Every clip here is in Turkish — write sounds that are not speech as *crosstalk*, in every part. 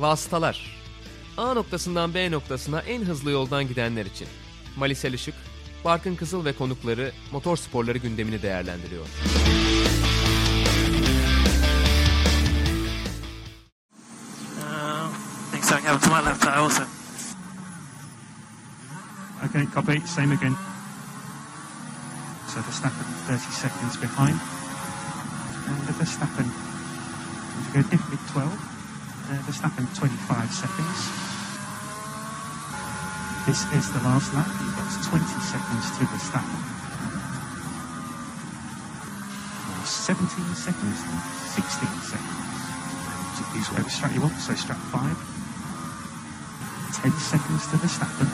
Vasıtalar A noktasından B noktasına en hızlı yoldan gidenler için. Malisel Işık, Barkın Kızıl ve konukları motor sporları gündemini değerlendiriyor. Uh, something happened to my left eye also. Okay, copy. Same again. So Verstappen 30 seconds behind. And the Verstappen, if you go mid 12, uh, Verstappen 25 seconds. This is the last lap. You've got 20 seconds to Verstappen. Now 17 seconds, 16 seconds. Use whatever strap you want, so strap 5. 10 seconds to Verstappen.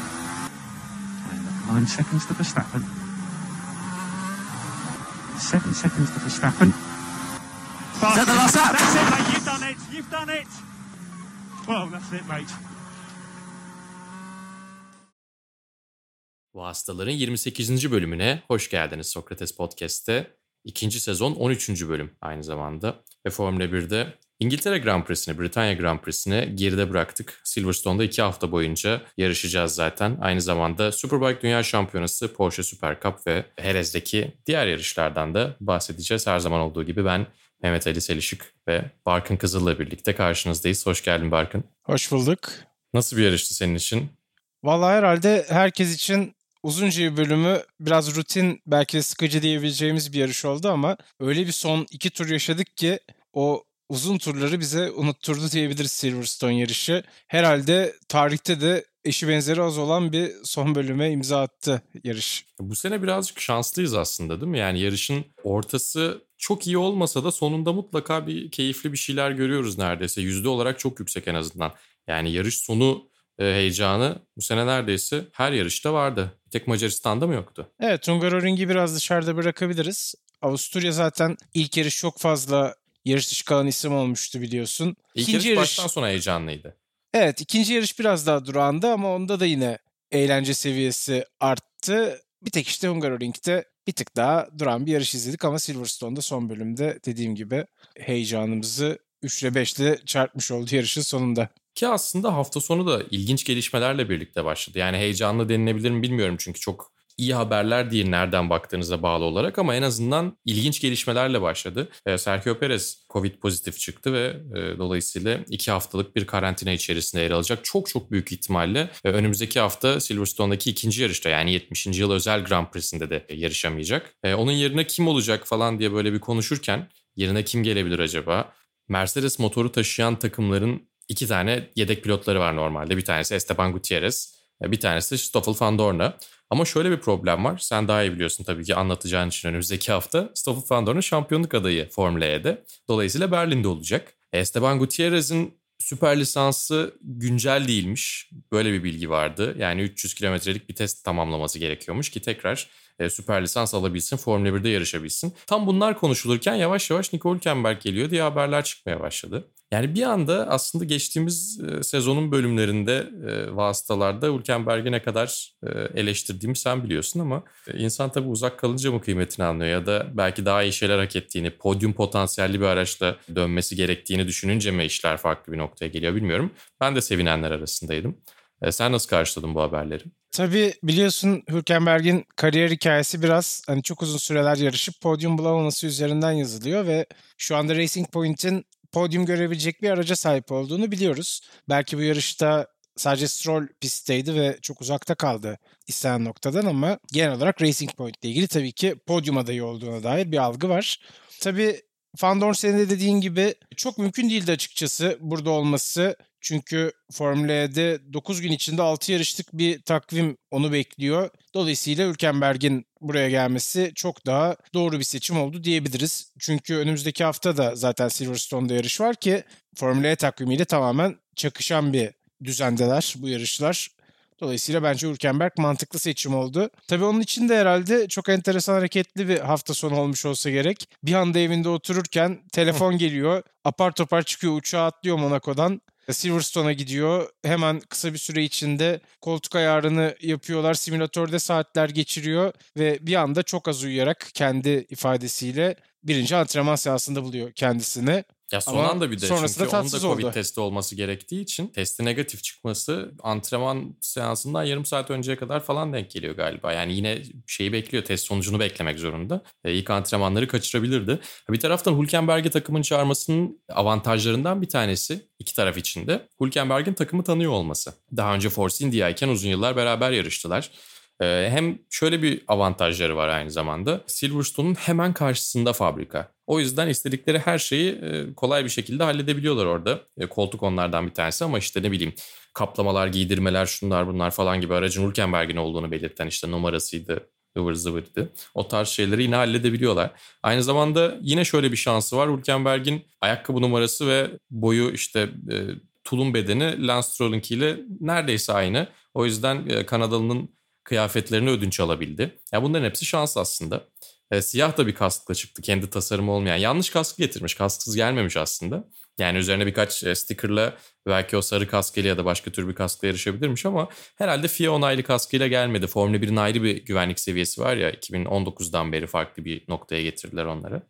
And 9 seconds to the Verstappen. 7 seconds to the Verstappen. Is that the last lap? That's it, mate. You've done it. You've done it. Well, that's it, mate. Vasıtaların 28. bölümüne hoş geldiniz Sokrates Podcast'te. İkinci sezon 13. bölüm aynı zamanda. Ve Formula 1'de İngiltere Grand Prix'sini, Britanya Grand Prix'sini geride bıraktık. Silverstone'da iki hafta boyunca yarışacağız zaten. Aynı zamanda Superbike Dünya Şampiyonası, Porsche Super Cup ve Jerez'deki diğer yarışlardan da bahsedeceğiz. Her zaman olduğu gibi ben Mehmet Ali Selişik ve Barkın Kızıl'la birlikte karşınızdayız. Hoş geldin Barkın. Hoş bulduk. Nasıl bir yarıştı senin için? Vallahi herhalde herkes için uzunca bir bölümü biraz rutin belki de sıkıcı diyebileceğimiz bir yarış oldu ama öyle bir son iki tur yaşadık ki o uzun turları bize unutturdu diyebiliriz Silverstone yarışı. Herhalde tarihte de eşi benzeri az olan bir son bölüme imza attı yarış. Bu sene birazcık şanslıyız aslında değil mi? Yani yarışın ortası çok iyi olmasa da sonunda mutlaka bir keyifli bir şeyler görüyoruz neredeyse. Yüzde olarak çok yüksek en azından. Yani yarış sonu e, heyecanı bu sene neredeyse her yarışta vardı. Bir tek Macaristan'da mı yoktu? Evet Hungaroring'i biraz dışarıda bırakabiliriz. Avusturya zaten ilk yarış çok fazla yarış dışı kalan isim olmuştu biliyorsun. İlk yarış, baştan sona heyecanlıydı. Evet ikinci yarış biraz daha durağandı ama onda da yine eğlence seviyesi arttı. Bir tek işte Hungaroring'de bir tık daha duran bir yarış izledik ama Silverstone'da son bölümde dediğim gibi heyecanımızı 3 ile 5 ile çarpmış oldu yarışın sonunda. Ki aslında hafta sonu da ilginç gelişmelerle birlikte başladı. Yani heyecanlı denilebilir mi bilmiyorum çünkü çok iyi haberler değil nereden baktığınıza bağlı olarak ama en azından ilginç gelişmelerle başladı. E, Sergio Perez Covid pozitif çıktı ve e, dolayısıyla iki haftalık bir karantina içerisinde yer alacak. Çok çok büyük ihtimalle e, önümüzdeki hafta Silverstone'daki ikinci yarışta yani 70. yıl özel Grand Prix'sinde de yarışamayacak. E, onun yerine kim olacak falan diye böyle bir konuşurken yerine kim gelebilir acaba? Mercedes motoru taşıyan takımların iki tane yedek pilotları var normalde. Bir tanesi Esteban Gutierrez, bir tanesi Stoffel van Dorn'a. Ama şöyle bir problem var. Sen daha iyi biliyorsun tabii ki anlatacağın için önümüzdeki hafta. Stoffel van Dorn'un şampiyonluk adayı Formula E'de. Dolayısıyla Berlin'de olacak. Esteban Gutierrez'in süper lisansı güncel değilmiş. Böyle bir bilgi vardı. Yani 300 kilometrelik bir test tamamlaması gerekiyormuş ki tekrar e, süper lisans alabilsin, Formula 1'de yarışabilsin. Tam bunlar konuşulurken yavaş yavaş Nico Hülkenberg geliyor diye haberler çıkmaya başladı. Yani bir anda aslında geçtiğimiz e, sezonun bölümlerinde e, vasıtalarda Hülkenberg'i ne kadar e, eleştirdiğimi sen biliyorsun ama insan tabii uzak kalınca mı kıymetini anlıyor ya da belki daha iyi şeyler hak ettiğini, podyum potansiyelli bir araçla dönmesi gerektiğini düşününce mi işler farklı bir noktaya geliyor bilmiyorum. Ben de sevinenler arasındaydım. Sen nasıl karşıladın bu haberleri? Tabii biliyorsun Hülkenberg'in kariyer hikayesi biraz hani çok uzun süreler yarışıp podyum bulamaması üzerinden yazılıyor ve şu anda Racing Point'in podyum görebilecek bir araca sahip olduğunu biliyoruz. Belki bu yarışta sadece Stroll pistteydi ve çok uzakta kaldı istenen noktadan ama genel olarak Racing Point ile ilgili tabii ki podyum adayı olduğuna dair bir algı var. Tabii Van Dorn senin de dediğin gibi çok mümkün değildi açıkçası burada olması. Çünkü Formula E'de 9 gün içinde 6 yarışlık bir takvim onu bekliyor. Dolayısıyla Hülkenberg'in buraya gelmesi çok daha doğru bir seçim oldu diyebiliriz. Çünkü önümüzdeki hafta da zaten Silverstone'da yarış var ki Formula E takvimiyle tamamen çakışan bir düzendeler bu yarışlar. Dolayısıyla bence Hülkenberg mantıklı seçim oldu. Tabii onun için de herhalde çok enteresan hareketli bir hafta sonu olmuş olsa gerek. Bir anda evinde otururken telefon geliyor. Apar topar çıkıyor uçağa atlıyor Monaco'dan. Silverstone'a gidiyor. Hemen kısa bir süre içinde koltuk ayarını yapıyorlar. Simülatörde saatler geçiriyor ve bir anda çok az uyuyarak kendi ifadesiyle birinci antrenman seansında buluyor kendisini. Ya son Ama anda bir de çünkü onun da Covid oldu. testi olması gerektiği için testi negatif çıkması antrenman seansından yarım saat önceye kadar falan denk geliyor galiba. Yani yine şeyi bekliyor test sonucunu beklemek zorunda. E, ilk antrenmanları kaçırabilirdi. Bir taraftan Hülkenberg'e takımın çağırmasının avantajlarından bir tanesi iki taraf içinde. Hülkenberg'in takımı tanıyor olması. Daha önce Force India iken uzun yıllar beraber yarıştılar. Ee, hem şöyle bir avantajları var aynı zamanda. Silverstone'un hemen karşısında fabrika. O yüzden istedikleri her şeyi e, kolay bir şekilde halledebiliyorlar orada. E, koltuk onlardan bir tanesi ama işte ne bileyim kaplamalar, giydirmeler, şunlar bunlar falan gibi aracın Hülkenberg'in olduğunu belirten işte numarasıydı, ıvır zıvırdı. O tarz şeyleri yine halledebiliyorlar. Aynı zamanda yine şöyle bir şansı var. Hülkenberg'in ayakkabı numarası ve boyu işte e, tulum bedeni Lance Stroll'unkiyle neredeyse aynı. O yüzden Kanadalı'nın kıyafetlerini ödünç alabildi. Ya bunların hepsi şans aslında. E, siyah da bir kaskla çıktı. Kendi tasarımı olmayan. Yanlış kask getirmiş. Kasksız gelmemiş aslında. Yani üzerine birkaç e, stickerla belki o sarı kaskıyla ya da başka tür bir kaskla yarışabilirmiş ama herhalde FIA onaylı kaskıyla gelmedi. Formula 1'in ayrı bir güvenlik seviyesi var ya 2019'dan beri farklı bir noktaya getirdiler onları.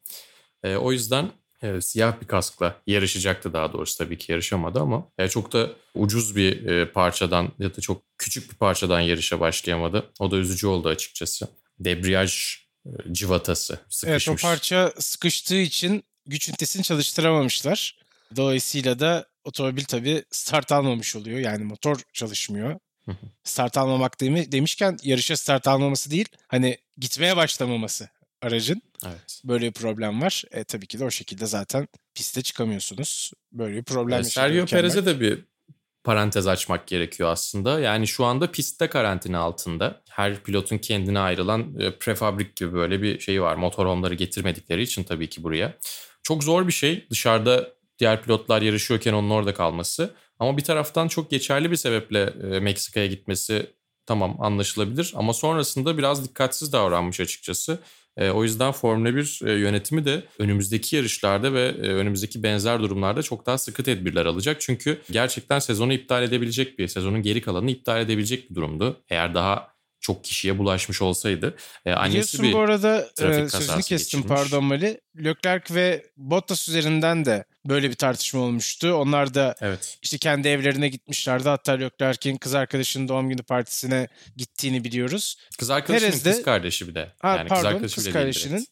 E, o yüzden e, siyah bir kaskla yarışacaktı daha doğrusu tabii ki yarışamadı ama e, çok da ucuz bir e, parçadan ya da çok küçük bir parçadan yarışa başlayamadı. O da üzücü oldu açıkçası. Debriyaj e, civatası sıkışmış. Evet o parça sıkıştığı için güç ünitesini çalıştıramamışlar. Dolayısıyla da otomobil tabii start almamış oluyor. Yani motor çalışmıyor. start almamak demi- demişken yarışa start almaması değil. Hani gitmeye başlamaması aracın. Evet. Böyle bir problem var. E, tabii ki de o şekilde zaten piste çıkamıyorsunuz. Böyle bir problem E, Sergio. Perez'e de bir parantez açmak gerekiyor aslında. Yani şu anda pistte karantina altında. Her pilotun kendine ayrılan e, prefabrik gibi böyle bir şey var. Motorhome'ları getirmedikleri için tabii ki buraya. Çok zor bir şey dışarıda diğer pilotlar yarışıyorken onun orada kalması. Ama bir taraftan çok geçerli bir sebeple e, Meksika'ya gitmesi tamam anlaşılabilir. Ama sonrasında biraz dikkatsiz davranmış açıkçası. E, o yüzden Formula 1 e, yönetimi de önümüzdeki yarışlarda ve e, önümüzdeki benzer durumlarda çok daha sıkı tedbirler alacak. Çünkü gerçekten sezonu iptal edebilecek bir, sezonun geri kalanını iptal edebilecek bir durumdu. Eğer daha çok kişiye bulaşmış olsaydı. E, annesi Biliyorsun bir bu arada e, sözünü kestim geçirmiş. pardon Mali. Leclerc ve Bottas üzerinden de böyle bir tartışma olmuştu. Onlar da Evet. işte kendi evlerine gitmişlerdi. Hatta Leclerc'in kız arkadaşının doğum günü partisine gittiğini biliyoruz. Kız arkadaşının Perez de- kız kardeşi bir de. Ha, yani pardon, kız arkadaşı kız kardeşinin.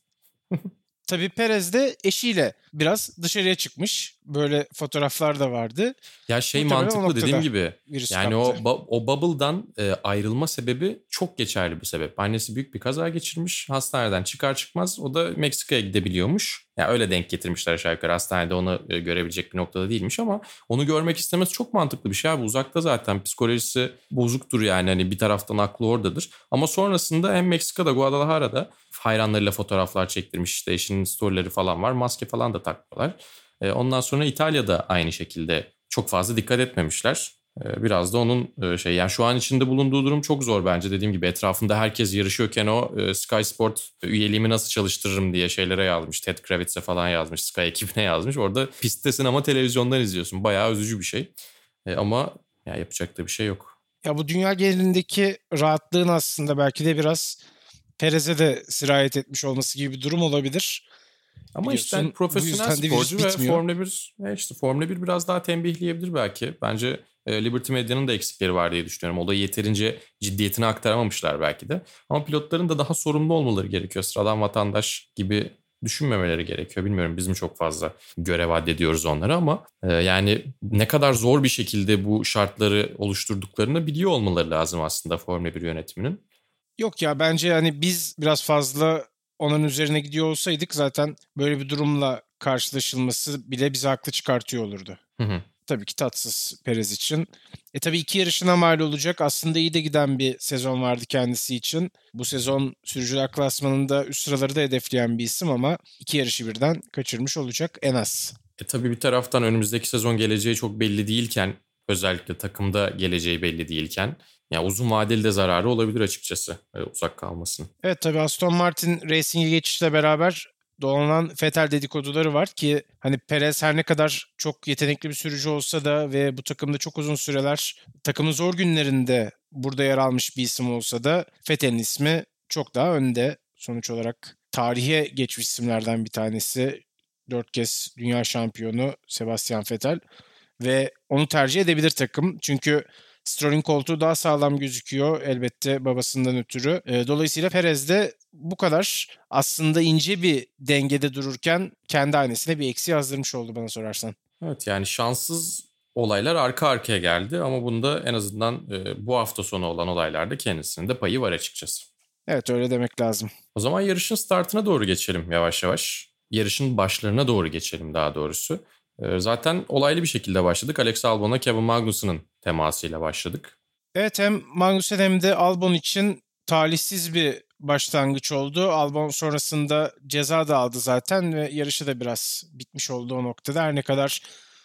*laughs* Tabii Perez de eşiyle biraz dışarıya çıkmış. Böyle fotoğraflar da vardı. Ya şey Muhtemelen mantıklı dediğim gibi. Yani kaptı. o o bubble'dan e, ayrılma sebebi çok geçerli bir sebep. Annesi büyük bir kaza geçirmiş. Hastaneden çıkar çıkmaz o da Meksika'ya gidebiliyormuş. Ya öyle denk getirmişler aşağı yukarı. Hastanede onu e, görebilecek bir noktada değilmiş ama onu görmek istemesi çok mantıklı bir şey abi. Uzakta zaten psikolojisi bozuktur yani. Hani bir taraftan aklı oradadır. Ama sonrasında hem Meksika'da Guadalajara'da hayranlarıyla fotoğraflar çektirmiş. İşte eşinin storyleri falan var. Maske falan da takmıyorlar. E, ondan sonra İtalya'da aynı şekilde çok fazla dikkat etmemişler. E, Biraz da onun e, şey yani şu an içinde bulunduğu durum çok zor bence dediğim gibi etrafında herkes yarışıyorken o e, Sky Sport üyeliğimi nasıl çalıştırırım diye şeylere yazmış. Ted Kravitz'e falan yazmış. Sky *laughs* ekibine yazmış. Orada pisttesin ama televizyondan izliyorsun. Bayağı üzücü bir şey. E, Ama ya yapacak da bir şey yok. Ya bu dünya genelindeki rahatlığın aslında belki de biraz Perez'e de sirayet etmiş olması gibi bir durum olabilir. Ama Biliyorsun, işte profesyonel sporcu ve bitmiyor. Formula 1 e işte Formula 1 biraz daha tembihleyebilir belki. Bence e, Liberty Media'nın da eksikleri var diye düşünüyorum. Olayı yeterince ciddiyetine aktaramamışlar belki de. Ama pilotların da daha sorumlu olmaları gerekiyor. Sıradan vatandaş gibi düşünmemeleri gerekiyor. Bilmiyorum biz mi çok fazla görev addediyoruz onlara ama e, yani ne kadar zor bir şekilde bu şartları oluşturduklarını biliyor olmaları lazım aslında Formula 1 yönetiminin. Yok ya bence hani biz biraz fazla onun üzerine gidiyor olsaydık zaten böyle bir durumla karşılaşılması bile bizi haklı çıkartıyor olurdu. Hı hı. Tabii ki tatsız Perez için. E tabii iki yarışına mal olacak. Aslında iyi de giden bir sezon vardı kendisi için. Bu sezon sürücüler klasmanında üst sıraları da hedefleyen bir isim ama iki yarışı birden kaçırmış olacak en az. E tabii bir taraftan önümüzdeki sezon geleceği çok belli değilken özellikle takımda geleceği belli değilken ya uzun vadeli de zararı olabilir açıkçası e, uzak kalmasın. Evet tabii Aston Martin Racing'e geçişle beraber dolanan Vettel dedikoduları var ki hani Perez her ne kadar çok yetenekli bir sürücü olsa da ve bu takımda çok uzun süreler takımın zor günlerinde burada yer almış bir isim olsa da Vettel'in ismi çok daha önde. Sonuç olarak tarihe geçmiş isimlerden bir tanesi. Dört kez dünya şampiyonu Sebastian Vettel ve onu tercih edebilir takım. Çünkü Stroll'ün koltuğu daha sağlam gözüküyor elbette babasından ötürü. E, dolayısıyla Perez de bu kadar aslında ince bir dengede dururken kendi hanesine bir eksi yazdırmış oldu bana sorarsan. Evet yani şanssız olaylar arka arkaya geldi ama bunda en azından e, bu hafta sonu olan olaylarda kendisinin de payı var açıkçası. Evet öyle demek lazım. O zaman yarışın startına doğru geçelim yavaş yavaş. Yarışın başlarına doğru geçelim daha doğrusu. E, zaten olaylı bir şekilde başladık. Alex Albon'a Kevin Magnussen'ın temasıyla başladık. Evet hem Magnussen hem de Albon için talihsiz bir başlangıç oldu. Albon sonrasında ceza da aldı zaten ve yarışı da biraz bitmiş oldu o noktada. Her ne kadar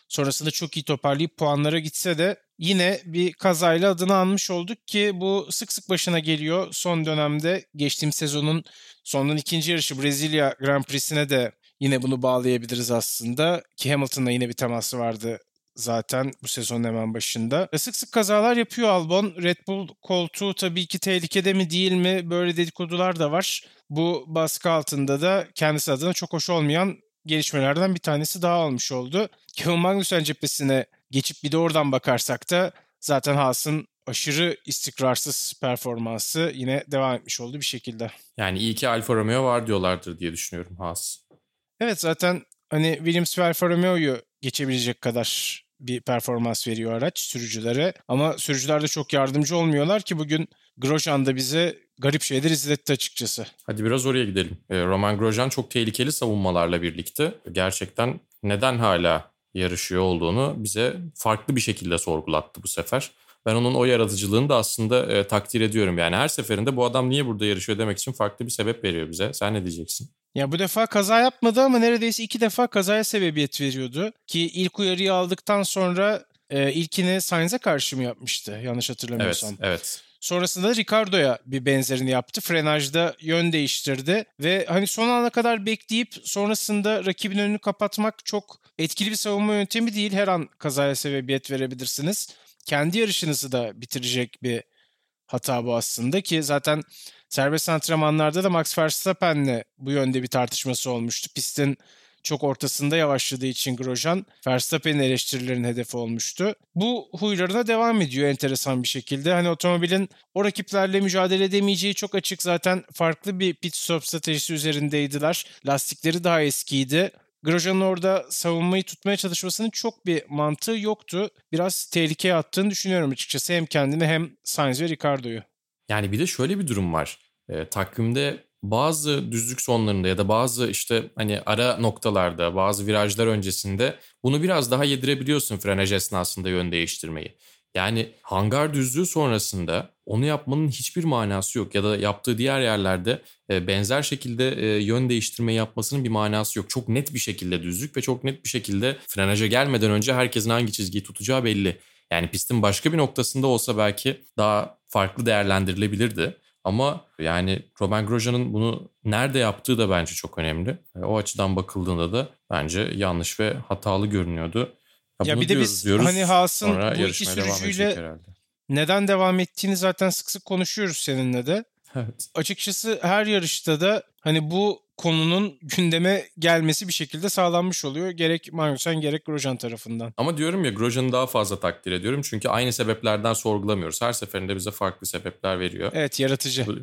sonrasında çok iyi toparlayıp puanlara gitse de yine bir kazayla adını anmış olduk ki bu sık sık başına geliyor. Son dönemde geçtiğim sezonun sondan ikinci yarışı Brezilya Grand Prix'sine de yine bunu bağlayabiliriz aslında. Ki Hamilton'la yine bir teması vardı zaten bu sezonun hemen başında. Sık sık kazalar yapıyor Albon. Red Bull koltuğu tabii ki tehlikede mi değil mi böyle dedikodular da var. Bu baskı altında da kendisi adına çok hoş olmayan gelişmelerden bir tanesi daha olmuş oldu. Kevin Magnussen cephesine geçip bir de oradan bakarsak da zaten Haas'ın aşırı istikrarsız performansı yine devam etmiş oldu bir şekilde. Yani iyi ki Alfa Romeo var diyorlardır diye düşünüyorum Haas. Evet zaten hani Williams ve Alfa Romeo'yu geçebilecek kadar bir performans veriyor araç sürücülere. Ama sürücüler de çok yardımcı olmuyorlar ki bugün Grosjean da bize garip şeyler izletti açıkçası. Hadi biraz oraya gidelim. Roman Grosjean çok tehlikeli savunmalarla birlikte gerçekten neden hala yarışıyor olduğunu bize farklı bir şekilde sorgulattı bu sefer. Ben onun o yaratıcılığını da aslında e, takdir ediyorum. Yani her seferinde bu adam niye burada yarışıyor demek için farklı bir sebep veriyor bize. Sen ne diyeceksin? Ya bu defa kaza yapmadı ama neredeyse iki defa kazaya sebebiyet veriyordu. Ki ilk uyarıyı aldıktan sonra e, ilkini Sainz'e karşı mı yapmıştı yanlış hatırlamıyorsam. Evet, evet. Sonrasında Ricardo'ya bir benzerini yaptı. Frenajda yön değiştirdi ve hani son ana kadar bekleyip sonrasında rakibin önünü kapatmak çok etkili bir savunma yöntemi değil. Her an kazaya sebebiyet verebilirsiniz. Kendi yarışınızı da bitirecek bir hata bu aslında ki zaten serbest antrenmanlarda da Max Verstappen'le bu yönde bir tartışması olmuştu. Pistin çok ortasında yavaşladığı için Grosjean Verstappen'in eleştirilerin hedefi olmuştu. Bu huylarına devam ediyor enteresan bir şekilde. Hani otomobilin o rakiplerle mücadele edemeyeceği çok açık zaten farklı bir pit stop stratejisi üzerindeydiler. Lastikleri daha eskiydi. Grosjean'ın orada savunmayı tutmaya çalışmasının çok bir mantığı yoktu. Biraz tehlikeye attığını düşünüyorum açıkçası hem kendini hem Sainz ve Ricardo'yu. Yani bir de şöyle bir durum var. E, takvimde bazı düzlük sonlarında ya da bazı işte hani ara noktalarda bazı virajlar öncesinde bunu biraz daha yedirebiliyorsun frenaj esnasında yön değiştirmeyi. Yani hangar düzlüğü sonrasında onu yapmanın hiçbir manası yok ya da yaptığı diğer yerlerde e, benzer şekilde e, yön değiştirme yapmasının bir manası yok. Çok net bir şekilde düzlük ve çok net bir şekilde frenaja gelmeden önce herkesin hangi çizgiyi tutacağı belli. Yani pistin başka bir noktasında olsa belki daha farklı değerlendirilebilirdi. Ama yani Roman Grosjean'ın bunu nerede yaptığı da bence çok önemli. E, o açıdan bakıldığında da bence yanlış ve hatalı görünüyordu. Ya, ya bir de biz diyoruz, hani Haas'ın bu iki sürücüyle neden devam ettiğini zaten sık sık konuşuyoruz seninle de. Evet. Açıkçası her yarışta da hani bu konunun gündeme gelmesi bir şekilde sağlanmış oluyor. Gerek Magnussen gerek Grosjean tarafından. Ama diyorum ya Grosjean'ı daha fazla takdir ediyorum. Çünkü aynı sebeplerden sorgulamıyoruz. Her seferinde bize farklı sebepler veriyor. Evet yaratıcı. Bu,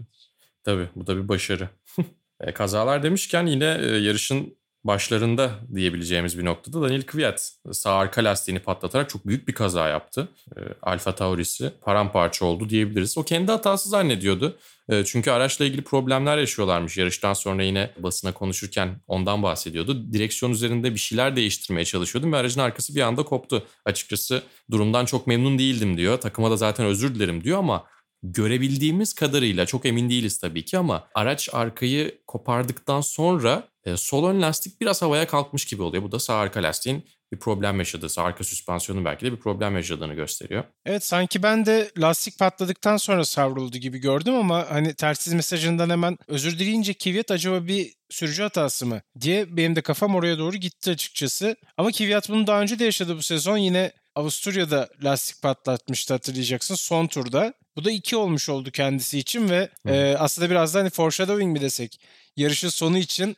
tabii bu da bir başarı. *laughs* e, kazalar demişken yine e, yarışın başlarında diyebileceğimiz bir noktada Daniel Kvyat sağ arka lastiğini patlatarak çok büyük bir kaza yaptı. E, Alfa Tauri'si paramparça oldu diyebiliriz. O kendi hatası zannediyordu. E, çünkü araçla ilgili problemler yaşıyorlarmış. Yarıştan sonra yine basına konuşurken ondan bahsediyordu. Direksiyon üzerinde bir şeyler değiştirmeye çalışıyordum ve aracın arkası bir anda koptu. Açıkçası durumdan çok memnun değildim diyor. Takıma da zaten özür dilerim diyor ama görebildiğimiz kadarıyla çok emin değiliz tabii ki ama araç arkayı kopardıktan sonra e, sol ön lastik biraz havaya kalkmış gibi oluyor. Bu da sağ arka lastiğin bir problem yaşadığı, sağ arka süspansiyonun belki de bir problem yaşadığını gösteriyor. Evet sanki ben de lastik patladıktan sonra savruldu gibi gördüm ama hani tersiz mesajından hemen özür dileyince Kvyat acaba bir sürücü hatası mı diye benim de kafam oraya doğru gitti açıkçası. Ama Kvyat bunu daha önce de yaşadı bu sezon. Yine Avusturya'da lastik patlatmıştı hatırlayacaksın son turda. Bu da iki olmuş oldu kendisi için ve e, aslında biraz da hani foreshadowing mi desek yarışın sonu için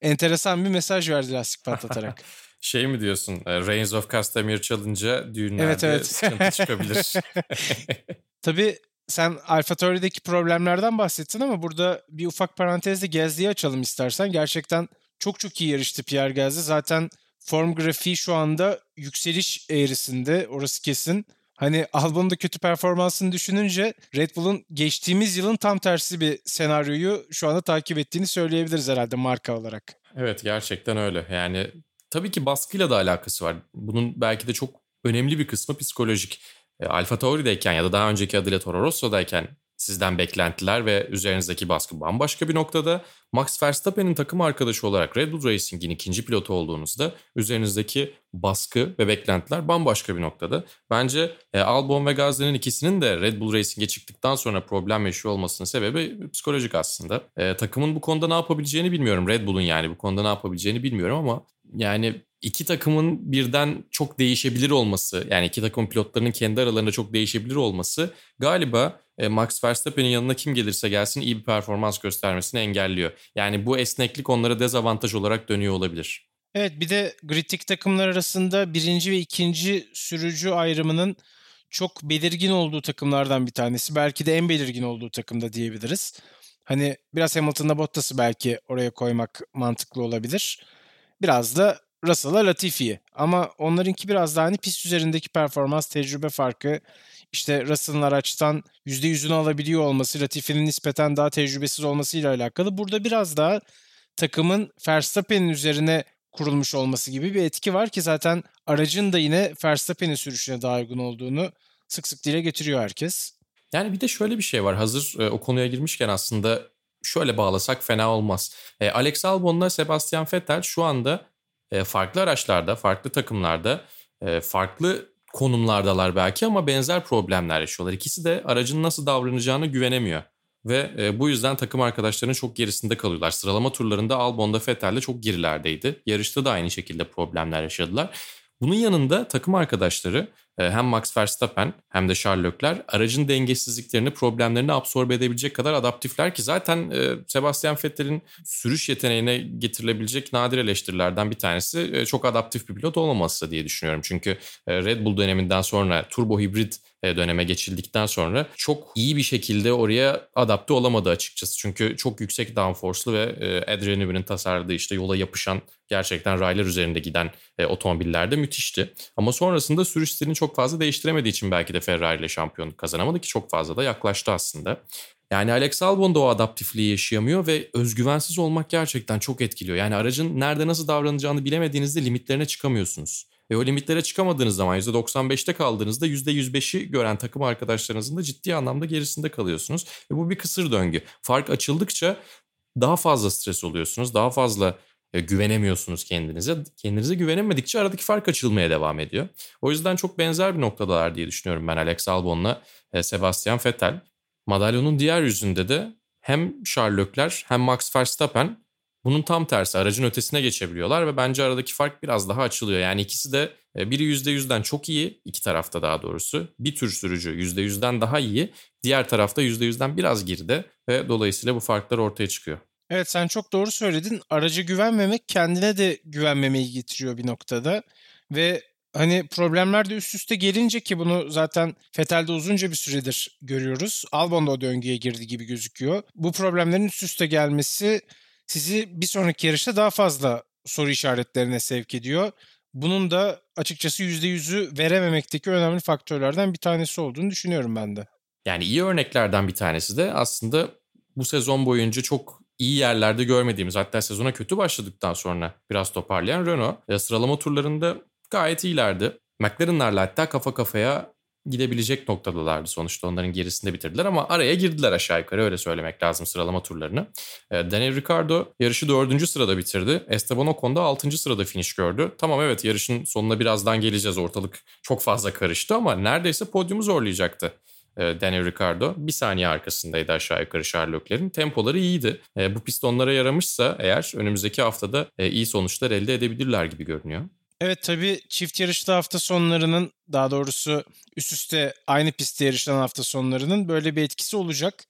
enteresan bir mesaj verdi lastik patlatarak. *laughs* Şey mi diyorsun? e, Reigns of Castamere çalınca düğünlerde Evet, evet. sıkıntı çıkabilir. *laughs* *laughs* Tabii sen Alfa Tauri'deki problemlerden bahsettin ama burada bir ufak parantezde Gezdi'yi açalım istersen. Gerçekten çok çok iyi yarıştı Pierre Gezdi. Zaten form grafiği şu anda yükseliş eğrisinde. Orası kesin. Hani Albon'un da kötü performansını düşününce Red Bull'un geçtiğimiz yılın tam tersi bir senaryoyu şu anda takip ettiğini söyleyebiliriz herhalde marka olarak. Evet gerçekten öyle. Yani tabii ki baskıyla da alakası var. Bunun belki de çok önemli bir kısmı psikolojik. E, Alfa Tauri'deyken ya da daha önceki adıyla Toro Rosso'dayken sizden beklentiler ve üzerinizdeki baskı bambaşka bir noktada. Max Verstappen'in takım arkadaşı olarak Red Bull Racing'in ikinci pilotu olduğunuzda üzerinizdeki baskı ve beklentiler bambaşka bir noktada. Bence e, Albon ve Gasly'nin ikisinin de Red Bull Racing'e çıktıktan sonra problem yaşıyor olmasının sebebi psikolojik aslında. E, takımın bu konuda ne yapabileceğini bilmiyorum. Red Bull'un yani bu konuda ne yapabileceğini bilmiyorum ama yani iki takımın birden çok değişebilir olması yani iki takım pilotlarının kendi aralarında çok değişebilir olması galiba e, Max Verstappen'in yanına kim gelirse gelsin iyi bir performans göstermesini engelliyor. Yani bu esneklik onlara dezavantaj olarak dönüyor olabilir. Evet bir de gridlik takımlar arasında birinci ve ikinci sürücü ayrımının çok belirgin olduğu takımlardan bir tanesi. Belki de en belirgin olduğu takımda diyebiliriz. Hani biraz Hamilton'la Bottas'ı belki oraya koymak mantıklı olabilir. Biraz da Russell'la Latifi'yi. Ama onlarınki biraz daha hani pist üzerindeki performans, tecrübe farkı. İşte Russell'ın araçtan %100'ünü alabiliyor olması, Latifi'nin nispeten daha tecrübesiz olmasıyla alakalı. Burada biraz daha takımın Verstappen'in üzerine kurulmuş olması gibi bir etki var ki zaten aracın da yine Verstappen'in sürüşüne daha uygun olduğunu sık sık dile getiriyor herkes. Yani bir de şöyle bir şey var. Hazır e, o konuya girmişken aslında şöyle bağlasak fena olmaz. E, Alex Albon'la Sebastian Vettel şu anda farklı araçlarda, farklı takımlarda, e, farklı konumlardalar belki ama benzer problemler yaşıyorlar. İkisi de aracın nasıl davranacağını güvenemiyor. Ve e, bu yüzden takım arkadaşlarının çok gerisinde kalıyorlar. Sıralama turlarında Albon'da Vettel'de çok gerilerdeydi. Yarışta da aynı şekilde problemler yaşadılar. Bunun yanında takım arkadaşları e, hem Max Verstappen hem de Charles Leclerc aracın dengesizliklerini, problemlerini absorbe edebilecek kadar adaptifler ki zaten e, Sebastian Vettel'in sürüş yeteneğine getirilebilecek nadir eleştirilerden bir tanesi e, çok adaptif bir pilot olmaması diye düşünüyorum. Çünkü Red Bull döneminden sonra turbo hibrit döneme geçildikten sonra çok iyi bir şekilde oraya adapte olamadı açıkçası. Çünkü çok yüksek downforce'lu ve Adrian Newey'nin tasarladığı işte yola yapışan gerçekten raylar üzerinde giden otomobiller de müthişti. Ama sonrasında sürüş stilini çok fazla değiştiremediği için belki de Ferrari ile şampiyonluk kazanamadı ki çok fazla da yaklaştı aslında. Yani Alex Albon da o adaptifliği yaşayamıyor ve özgüvensiz olmak gerçekten çok etkiliyor. Yani aracın nerede nasıl davranacağını bilemediğinizde limitlerine çıkamıyorsunuz. Ve o limitlere çıkamadığınız zaman %95'te kaldığınızda %105'i gören takım arkadaşlarınızın da ciddi anlamda gerisinde kalıyorsunuz. Ve bu bir kısır döngü. Fark açıldıkça daha fazla stres oluyorsunuz. Daha fazla e, güvenemiyorsunuz kendinize. Kendinize güvenemedikçe aradaki fark açılmaya devam ediyor. O yüzden çok benzer bir noktadalar diye düşünüyorum ben Alex Albon'la e, Sebastian Vettel. Madalyonun diğer yüzünde de hem Charles Leclerc hem Max Verstappen bunun tam tersi aracın ötesine geçebiliyorlar ve bence aradaki fark biraz daha açılıyor. Yani ikisi de e, biri %100'den çok iyi, iki tarafta daha doğrusu. Bir tür sürücü %100'den daha iyi, diğer tarafta %100'den biraz geride ve dolayısıyla bu farklar ortaya çıkıyor. Evet sen çok doğru söyledin. Araca güvenmemek kendine de güvenmemeyi getiriyor bir noktada. Ve hani problemler de üst üste gelince ki bunu zaten Fetel'de uzunca bir süredir görüyoruz. Albon da o döngüye girdi gibi gözüküyor. Bu problemlerin üst üste gelmesi sizi bir sonraki yarışta daha fazla soru işaretlerine sevk ediyor. Bunun da açıkçası %100'ü verememekteki önemli faktörlerden bir tanesi olduğunu düşünüyorum ben de. Yani iyi örneklerden bir tanesi de aslında bu sezon boyunca çok iyi yerlerde görmediğimiz hatta sezona kötü başladıktan sonra biraz toparlayan Renault e, sıralama turlarında gayet iyilerdi. McLaren'larla hatta kafa kafaya gidebilecek noktadalardı sonuçta onların gerisinde bitirdiler ama araya girdiler aşağı yukarı öyle söylemek lazım sıralama turlarını. E, Daniel Ricciardo yarışı dördüncü sırada bitirdi. Esteban Ocon da altıncı sırada finish gördü. Tamam evet yarışın sonuna birazdan geleceğiz ortalık çok fazla karıştı ama neredeyse podyumu zorlayacaktı. E, Daniel Ricciardo bir saniye arkasındaydı aşağı yukarı Charles Leclerc'in. Tempoları iyiydi. E, bu pistonlara yaramışsa eğer önümüzdeki haftada e, iyi sonuçlar elde edebilirler gibi görünüyor. Evet tabii çift yarışlı hafta sonlarının daha doğrusu üst üste aynı pistte yarışan hafta sonlarının böyle bir etkisi olacak.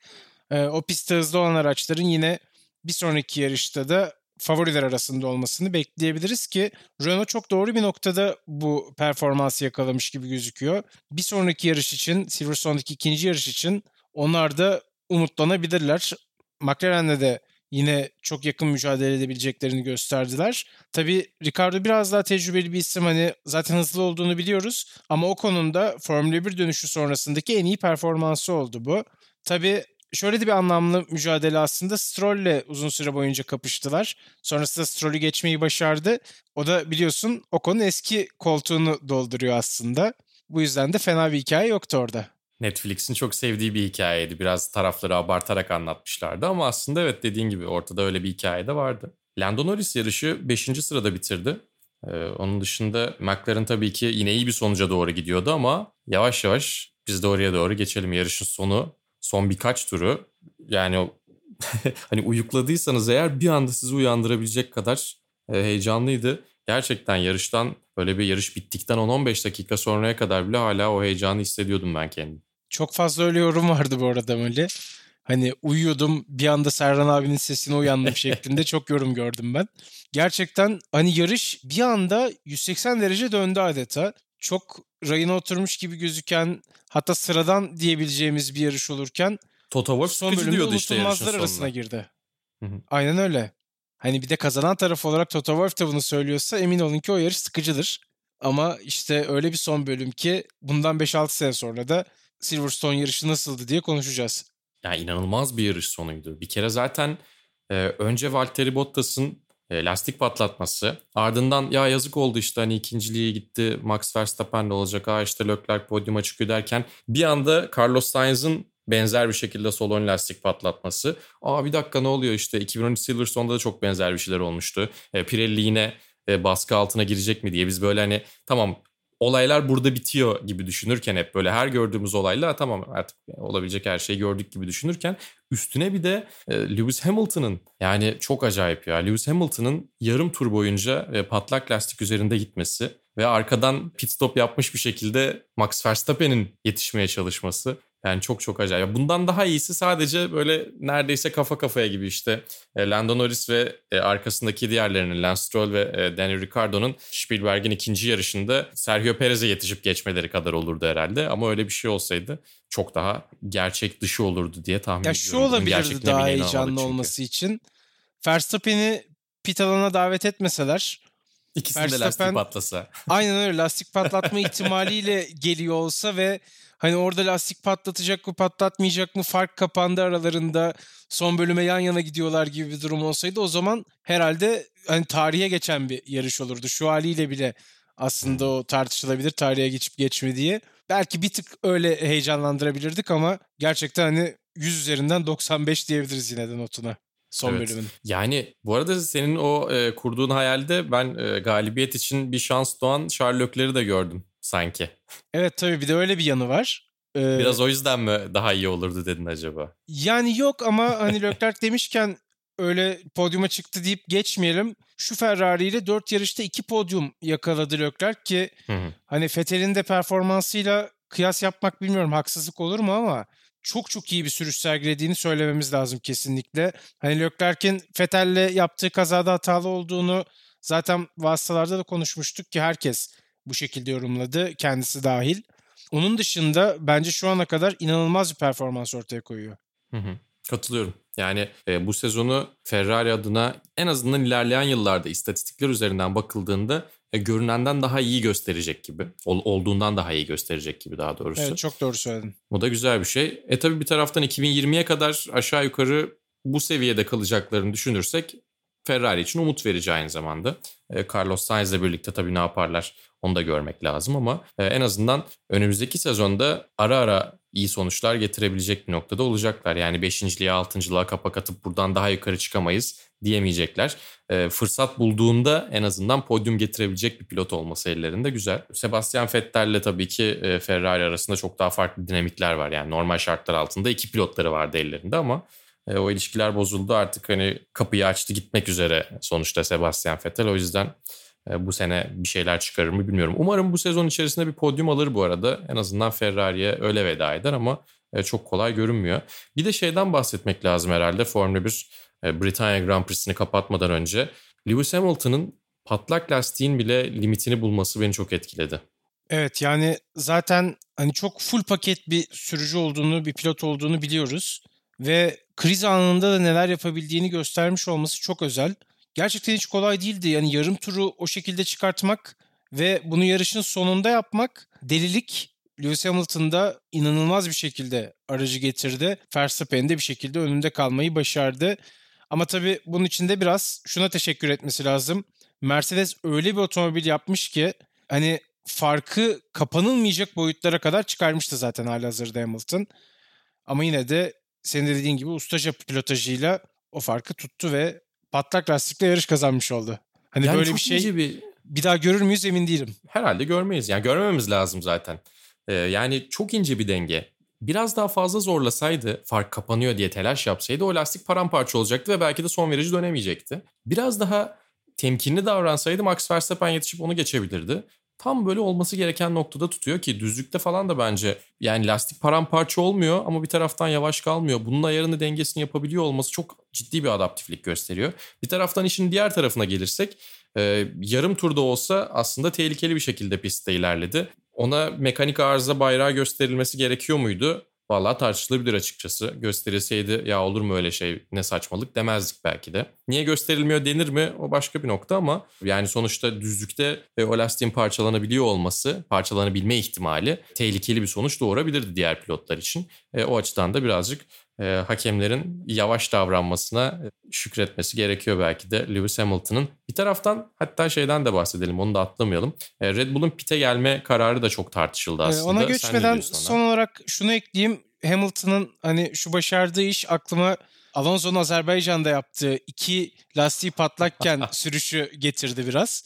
o pistte hızlı olan araçların yine bir sonraki yarışta da favoriler arasında olmasını bekleyebiliriz ki Renault çok doğru bir noktada bu performansı yakalamış gibi gözüküyor. Bir sonraki yarış için, Silverstone'daki ikinci yarış için onlar da umutlanabilirler. McLaren'le de yine çok yakın mücadele edebileceklerini gösterdiler. Tabii Ricardo biraz daha tecrübeli bir isim hani zaten hızlı olduğunu biliyoruz ama o konuda Formula 1 dönüşü sonrasındaki en iyi performansı oldu bu. Tabii şöyle de bir anlamlı mücadele aslında Stroll'le uzun süre boyunca kapıştılar. Sonrasında Stroll'ü geçmeyi başardı. O da biliyorsun Ocon'un eski koltuğunu dolduruyor aslında. Bu yüzden de fena bir hikaye yoktu orada. Netflix'in çok sevdiği bir hikayeydi. Biraz tarafları abartarak anlatmışlardı ama aslında evet dediğin gibi ortada öyle bir hikaye de vardı. Lando Norris yarışı 5. sırada bitirdi. Ee, onun dışında McLaren tabii ki yine iyi bir sonuca doğru gidiyordu ama yavaş yavaş biz de oraya doğru geçelim. Yarışın sonu son birkaç turu yani *laughs* hani uyukladıysanız eğer bir anda sizi uyandırabilecek kadar e, heyecanlıydı. Gerçekten yarıştan böyle bir yarış bittikten 10-15 dakika sonraya kadar bile hala o heyecanı hissediyordum ben kendim. Çok fazla öyle yorum vardı bu arada böyle. Hani uyuyordum bir anda Serhan abinin sesine uyandım *laughs* şeklinde çok yorum gördüm ben. Gerçekten hani yarış bir anda 180 derece döndü adeta. Çok rayına oturmuş gibi gözüken hatta sıradan diyebileceğimiz bir yarış olurken Toto Wolff son bölümde işte unutulmazlar arasına girdi. Hı hı. Aynen öyle. Hani bir de kazanan taraf olarak Toto Wolff da bunu söylüyorsa emin olun ki o yarış sıkıcıdır. Ama işte öyle bir son bölüm ki bundan 5-6 sene sonra da Silverstone yarışı nasıldı diye konuşacağız. Yani inanılmaz bir yarış sonuydu. Bir kere zaten e, önce Valtteri Bottas'ın e, lastik patlatması. Ardından ya yazık oldu işte hani ikinciliğe gitti Max Verstappen'le olacak. Aa işte Leclerc podyuma çıkıyor derken bir anda Carlos Sainz'ın benzer bir şekilde sol ön lastik patlatması. Aa bir dakika ne oluyor işte 2013 Silverstone'da da çok benzer bir şeyler olmuştu. E, Pirelli yine e, baskı altına girecek mi diye biz böyle hani tamam olaylar burada bitiyor gibi düşünürken hep böyle her gördüğümüz olayla tamam artık olabilecek her şeyi gördük gibi düşünürken üstüne bir de e, Lewis Hamilton'ın yani çok acayip ya Lewis Hamilton'ın yarım tur boyunca e, patlak lastik üzerinde gitmesi ve arkadan pit stop yapmış bir şekilde Max Verstappen'in yetişmeye çalışması yani çok çok acayip. Bundan daha iyisi sadece böyle neredeyse kafa kafaya gibi işte e, Lando Norris ve e, arkasındaki diğerlerinin Lance Stroll ve e, Daniel Ricciardo'nun Spielberg'in ikinci yarışında Sergio Perez'e yetişip geçmeleri kadar olurdu herhalde. Ama öyle bir şey olsaydı çok daha gerçek dışı olurdu diye tahmin Ya ediyorum. şu Bunun olabilirdi daha heyecanlı olması için. Verstappen'i pit alanına davet etmeseler İkisinde de Verstappen- lastik patlasa. aynen öyle lastik patlatma *laughs* ihtimaliyle geliyor olsa ve hani orada lastik patlatacak mı patlatmayacak mı fark kapandı aralarında son bölüme yan yana gidiyorlar gibi bir durum olsaydı o zaman herhalde hani tarihe geçen bir yarış olurdu. Şu haliyle bile aslında o tartışılabilir tarihe geçip geçmediği. Belki bir tık öyle heyecanlandırabilirdik ama gerçekten hani 100 üzerinden 95 diyebiliriz yine de notuna son Evet. bölümün. Yani bu arada senin o e, kurduğun hayalde ben e, galibiyet için bir şans doğan Leclerc'i de gördüm sanki. Evet tabii bir de öyle bir yanı var. Ee, Biraz o yüzden mi daha iyi olurdu dedin acaba? Yani yok ama *laughs* hani Leclerc demişken öyle podyuma çıktı deyip geçmeyelim. Şu Ferrari ile 4 yarışta 2 podyum yakaladı Leclerc ki Hı hı. hani Vettel'in de performansıyla kıyas yapmak bilmiyorum haksızlık olur mu ama çok çok iyi bir sürüş sergilediğini söylememiz lazım kesinlikle. Hani Leclerc'in Vettel'le yaptığı kazada hatalı olduğunu zaten vasıtalarda da konuşmuştuk ki herkes bu şekilde yorumladı kendisi dahil. Onun dışında bence şu ana kadar inanılmaz bir performans ortaya koyuyor. Hı hı. Katılıyorum. Yani e, bu sezonu Ferrari adına en azından ilerleyen yıllarda istatistikler üzerinden bakıldığında e, görünenden daha iyi gösterecek gibi. Ol- olduğundan daha iyi gösterecek gibi daha doğrusu. Evet çok doğru söyledin. Bu da güzel bir şey. E tabii bir taraftan 2020'ye kadar aşağı yukarı bu seviyede kalacaklarını düşünürsek Ferrari için umut verici aynı zamanda. E, Carlos Sainz'le birlikte tabii ne yaparlar onu da görmek lazım ama e, en azından önümüzdeki sezonda ara ara iyi sonuçlar getirebilecek bir noktada olacaklar. Yani 5.liğe 6.lığa kapak atıp buradan daha yukarı çıkamayız diyemeyecekler. E, fırsat bulduğunda en azından podyum getirebilecek bir pilot olması ellerinde güzel. Sebastian Vettel'le tabii ki Ferrari arasında çok daha farklı dinamikler var. Yani normal şartlar altında iki pilotları vardı ellerinde ama e, o ilişkiler bozuldu artık hani kapıyı açtı gitmek üzere sonuçta Sebastian Vettel. O yüzden e, bu sene bir şeyler çıkarır mı bilmiyorum. Umarım bu sezon içerisinde bir podyum alır bu arada. En azından Ferrari'ye öyle veda eder ama e, çok kolay görünmüyor. Bir de şeyden bahsetmek lazım herhalde Formula 1 e, Britanya Grand Prix'sini kapatmadan önce Lewis Hamilton'ın patlak lastiğin bile limitini bulması beni çok etkiledi. Evet yani zaten hani çok full paket bir sürücü olduğunu, bir pilot olduğunu biliyoruz. Ve kriz anında da neler yapabildiğini göstermiş olması çok özel. Gerçekten hiç kolay değildi. Yani yarım turu o şekilde çıkartmak ve bunu yarışın sonunda yapmak delilik. Lewis Hamilton da inanılmaz bir şekilde aracı getirdi. Verstappen de bir şekilde önünde kalmayı başardı. Ama tabii bunun için de biraz şuna teşekkür etmesi lazım. Mercedes öyle bir otomobil yapmış ki hani farkı kapanılmayacak boyutlara kadar çıkarmıştı zaten halihazırda Hamilton. Ama yine de senin de dediğin gibi ustaca pilotajıyla o farkı tuttu ve patlak lastikle yarış kazanmış oldu. Hani Yani böyle bir şey bir bir daha görür müyüz emin değilim. herhalde görmeyiz. Yani görmememiz lazım zaten. Ee, yani çok ince bir denge. Biraz daha fazla zorlasaydı, fark kapanıyor diye telaş yapsaydı o lastik paramparça olacaktı ve belki de son virajı dönemeyecekti. Biraz daha temkinli davransaydı Max Verstappen yetişip onu geçebilirdi. Tam böyle olması gereken noktada tutuyor ki düzlükte falan da bence yani lastik paramparça olmuyor ama bir taraftan yavaş kalmıyor. Bunun ayarını dengesini yapabiliyor olması çok ciddi bir adaptiflik gösteriyor. Bir taraftan işin diğer tarafına gelirsek e, yarım turda olsa aslında tehlikeli bir şekilde pistte ilerledi. Ona mekanik arıza bayrağı gösterilmesi gerekiyor muydu? Vallahi tartışılabilir açıkçası. Gösterilseydi ya olur mu öyle şey ne saçmalık demezdik belki de. Niye gösterilmiyor denir mi o başka bir nokta ama yani sonuçta düzlükte e, o lastiğin parçalanabiliyor olması, parçalanabilme ihtimali tehlikeli bir sonuç doğurabilirdi diğer pilotlar için. E, o açıdan da birazcık e, hakemlerin yavaş davranmasına e, şükretmesi gerekiyor belki de Lewis Hamilton'ın. Bir taraftan hatta şeyden de bahsedelim onu da atlamayalım. E, Red Bull'un pite gelme kararı da çok tartışıldı Ee, aslında. Ona geçmeden ona? son olarak şunu ekleyeyim. Hamilton'ın hani şu başardığı iş aklıma Alonso'nun Azerbaycan'da yaptığı iki lastiği patlakken *laughs* sürüşü getirdi biraz.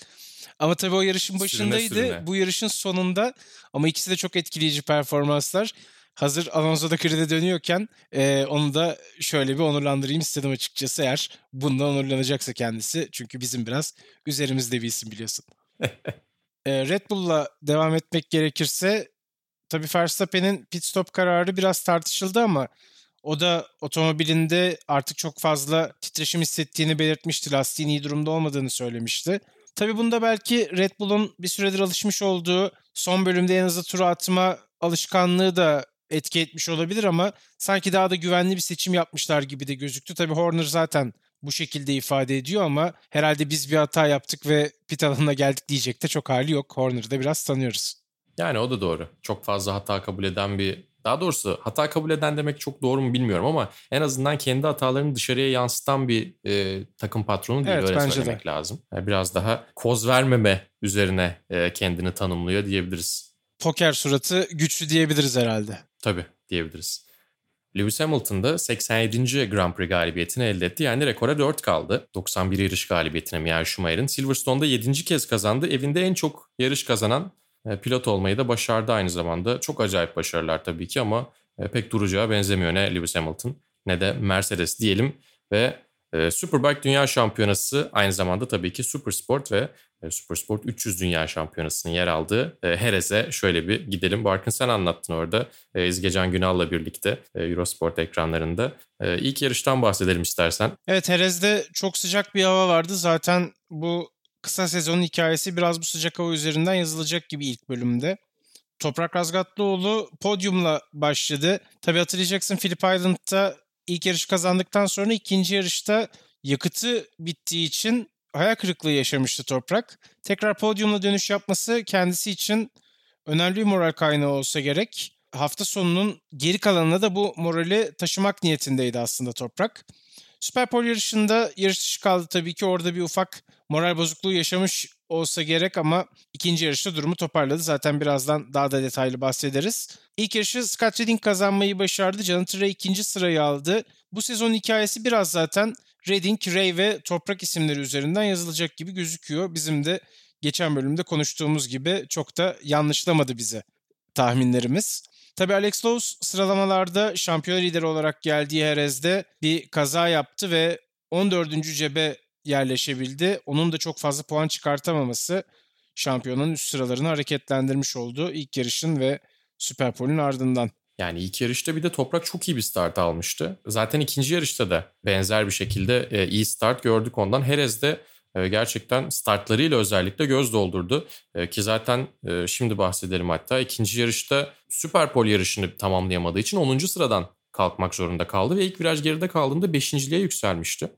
Ama tabii o yarışın Sürüne başındaydı. sürüne. Bu yarışın sonunda ama ikisi de çok etkileyici performanslar. Hazır Alonso da grid'e dönüyorken e, onu da şöyle bir onurlandırayım istedim açıkçası eğer bundan onurlanacaksa kendisi. Çünkü bizim biraz üzerimizde bir isim biliyorsun. *laughs* E, Red Bull'la devam etmek gerekirse tabii Verstappen'in pit stop kararı biraz tartışıldı ama o da otomobilinde artık çok fazla titreşim hissettiğini belirtmişti. Lastiğin iyi durumda olmadığını söylemişti. Tabii bunda belki Red Bull'un bir süredir alışmış olduğu son bölümde en hızlı turu atma alışkanlığı da etki etmiş olabilir ama sanki daha da güvenli bir seçim yapmışlar gibi de gözüktü. Tabii Horner zaten bu şekilde ifade ediyor ama herhalde biz bir hata yaptık ve pit alanına geldik diyecek de çok hali yok. Horner'ı da biraz tanıyoruz. Yani o da doğru. Çok fazla hata kabul eden bir daha doğrusu hata kabul eden demek çok doğru mu bilmiyorum ama en azından kendi hatalarını dışarıya yansıtan bir e, takım patronu değil Evet, öyle bence söylemek lazım. Yani biraz daha koz vermeme üzerine e, kendini tanımlıyor diyebiliriz. Poker suratı güçlü diyebiliriz herhalde. Tabii diyebiliriz. Lewis Hamilton da 87. Grand Prix galibiyetini elde etti. Yani rekora 4 kaldı. 91 yarış galibiyetine Michael Schumacher'in. Silverstone'da 7. kez kazandı. Evinde en çok yarış kazanan e, pilot olmayı da başardı aynı zamanda. Çok acayip başarılar tabii ki ama e, pek duracağı benzemiyor ne Lewis Hamilton ne de Mercedes diyelim. Ve e, Superbike Dünya Şampiyonası aynı zamanda tabii ki Supersport ve e, Supersport 300 Dünya Şampiyonası'nın yer aldığı e, Herez'e şöyle bir gidelim. Barkın sen anlattın orada e, İzgecan Günal'la birlikte e, Eurosport ekranlarında. E, ilk yarıştan bahsedelim istersen. Evet Herez'de çok sıcak bir hava vardı. Zaten bu kısa sezonun hikayesi biraz bu sıcak hava üzerinden yazılacak gibi ilk bölümde. Toprak Razgatlıoğlu podyumla başladı. Tabii hatırlayacaksın Phillip Island'da ilk yarış kazandıktan sonra ikinci yarışta yakıtı bittiği için hayal kırıklığı yaşamıştı Toprak. Tekrar podyumla dönüş yapması kendisi için önemli bir moral kaynağı olsa gerek. Hafta sonunun geri kalanına da bu morali taşımak niyetindeydi aslında Toprak. Süper Pol yarışında yarış dışı kaldı tabii ki orada bir ufak moral bozukluğu yaşamış olsa gerek ama ikinci yarışta durumu toparladı. Zaten birazdan daha da detaylı bahsederiz. İlk yarışı Scott Redding kazanmayı başardı. Jonathan Ray ikinci sırayı aldı. Bu sezonun hikayesi biraz zaten Redding, Ray ve Toprak isimleri üzerinden yazılacak gibi gözüküyor. Bizim de geçen bölümde konuştuğumuz gibi çok da yanlışlamadı bize tahminlerimiz. Tabii Alex Lowe's sıralamalarda şampiyon lideri olarak geldiği Herez'de bir kaza yaptı ve 14. cebe yerleşebildi. Onun da çok fazla puan çıkartamaması şampiyonun üst sıralarını hareketlendirmiş oldu ilk yarışın ve Superpol'ün ardından. Yani ilk yarışta bir de Toprak çok iyi bir start almıştı. Zaten ikinci yarışta da benzer bir şekilde e, iyi start gördük ondan. Herez de e, gerçekten startlarıyla özellikle göz doldurdu. E, ki zaten şimdi bahsedelim hatta ikinci yarışta Süper Pol yarışını tamamlayamadığı için 10. sıradan kalkmak zorunda kaldı ve ilk viraj geride kaldığında 5.liğe yükselmişti.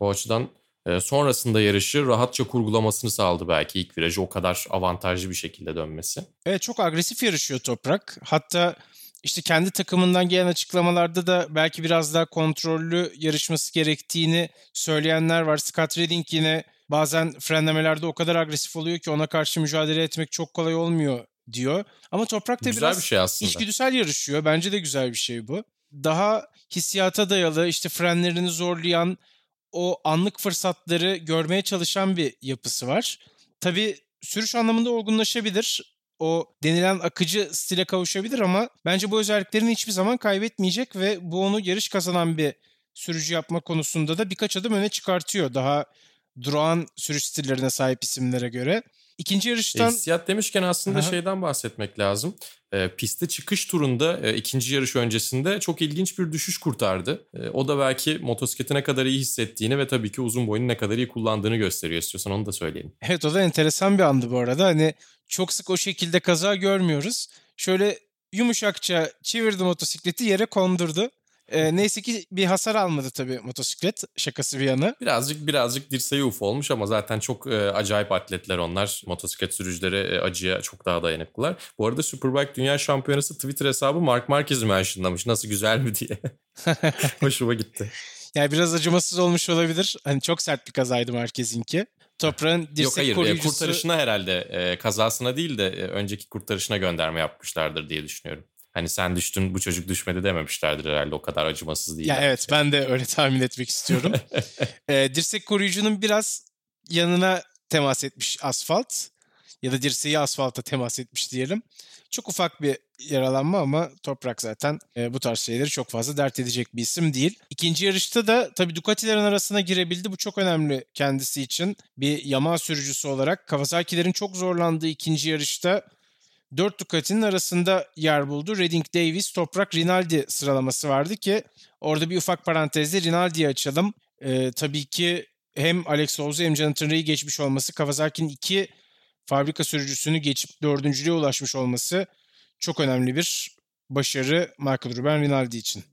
O açıdan e, sonrasında yarışı rahatça kurgulamasını sağladı belki ilk virajı o kadar avantajlı bir şekilde dönmesi. Evet çok agresif yarışıyor Toprak. Hatta işte kendi takımından gelen açıklamalarda da belki biraz daha kontrollü yarışması gerektiğini söyleyenler var. Scott Redding yine bazen frenlemelerde o kadar agresif oluyor ki ona karşı mücadele etmek çok kolay olmuyor diyor. Ama Toprak da Güzel biraz bir şey aslında. içgüdüsel yarışıyor. Bence de güzel bir şey bu. Daha hissiyata dayalı işte frenlerini zorlayan o anlık fırsatları görmeye çalışan bir yapısı var. Tabii sürüş anlamında olgunlaşabilir. O denilen akıcı stile kavuşabilir ama bence bu özelliklerini hiçbir zaman kaybetmeyecek ve bu onu yarış kazanan bir sürücü yapma konusunda da birkaç adım öne çıkartıyor. Daha durağan sürüş stillerine sahip isimlere göre. İkinci yarıştan hissiyat demişken aslında Aha. şeyden bahsetmek lazım. E, piste çıkış turunda e, ikinci yarış öncesinde çok ilginç bir düşüş kurtardı. E, o da belki motosikleti ne kadar iyi hissettiğini ve tabii ki uzun boyunu ne kadar iyi kullandığını gösteriyor. İstiyorsan onu da söyleyelim. Evet o da enteresan bir andı bu arada. Hani çok sık o şekilde kaza görmüyoruz. Şöyle yumuşakça çevirdi motosikleti yere kondurdu. Ee, neyse ki bir hasar almadı tabii motosiklet şakası bir yana. Birazcık birazcık dirseği uf olmuş ama zaten çok e, acayip atletler onlar. Motosiklet sürücüleri e, acıya çok daha dayanıklılar. Bu arada Superbike Dünya Şampiyonası Twitter hesabı Mark Marquez'i mentionlamış. Nasıl güzel mi diye. *laughs* Hoşuma gitti. Yani biraz acımasız olmuş olabilir. Hani çok sert bir kazaydı Marquez'inki. Toprağın dirsek Yok hayır e, koruyucusu... kurtarışına herhalde e, kazasına değil de e, önceki kurtarışına gönderme yapmışlardır diye düşünüyorum. Hani sen düştün bu çocuk düşmedi dememişlerdir herhalde o kadar acımasız değil. Ya evet ben de öyle tahmin etmek istiyorum. *laughs* Ee, dirsek koruyucunun biraz yanına temas etmiş asfalt ya da dirseği asfalta temas etmiş diyelim. Çok ufak bir yaralanma ama Toprak zaten e, bu tarz şeyleri çok fazla dert edecek bir isim değil. İkinci yarışta da tabii Ducati'lerin arasına girebildi. Bu çok önemli kendisi için. Bir Yamaha sürücüsü olarak Kawasaki'lerin çok zorlandığı ikinci yarışta 4 Ducati'nin arasında yer buldu. Redding Davis, Toprak, Rinaldi sıralaması vardı ki orada bir ufak parantezde Rinaldi'yi açalım. Ee, tabii ki hem Alex Lowes'u hem Jonathan Ray'i geçmiş olması, Kawasaki'nin iki fabrika sürücüsünü geçip dördüncülüğe ulaşmış olması çok önemli bir başarı Michael Ruben Rinaldi için.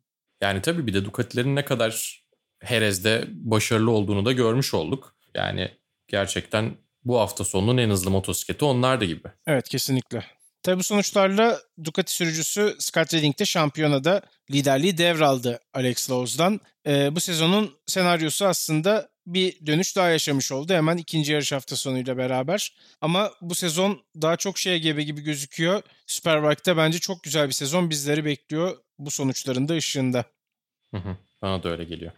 Yani tabii bir de Ducati'lerin ne kadar Herez'de başarılı olduğunu da görmüş olduk. Yani gerçekten bu hafta sonunun en hızlı motosikleti onlar da gibi. Evet kesinlikle. Tabii bu sonuçlarla Ducati sürücüsü Scott Redding de şampiyonada liderliği devraldı Alex Lowes'dan. Ee, bu sezonun senaryosu aslında bir dönüş daha yaşamış oldu hemen ikinci yarış hafta sonuyla beraber. Ama bu sezon daha çok şeye gebe gibi gözüküyor. Superbike'da bence çok güzel bir sezon bizleri bekliyor bu sonuçların da ışığında. Hı hı, bana da öyle geliyor.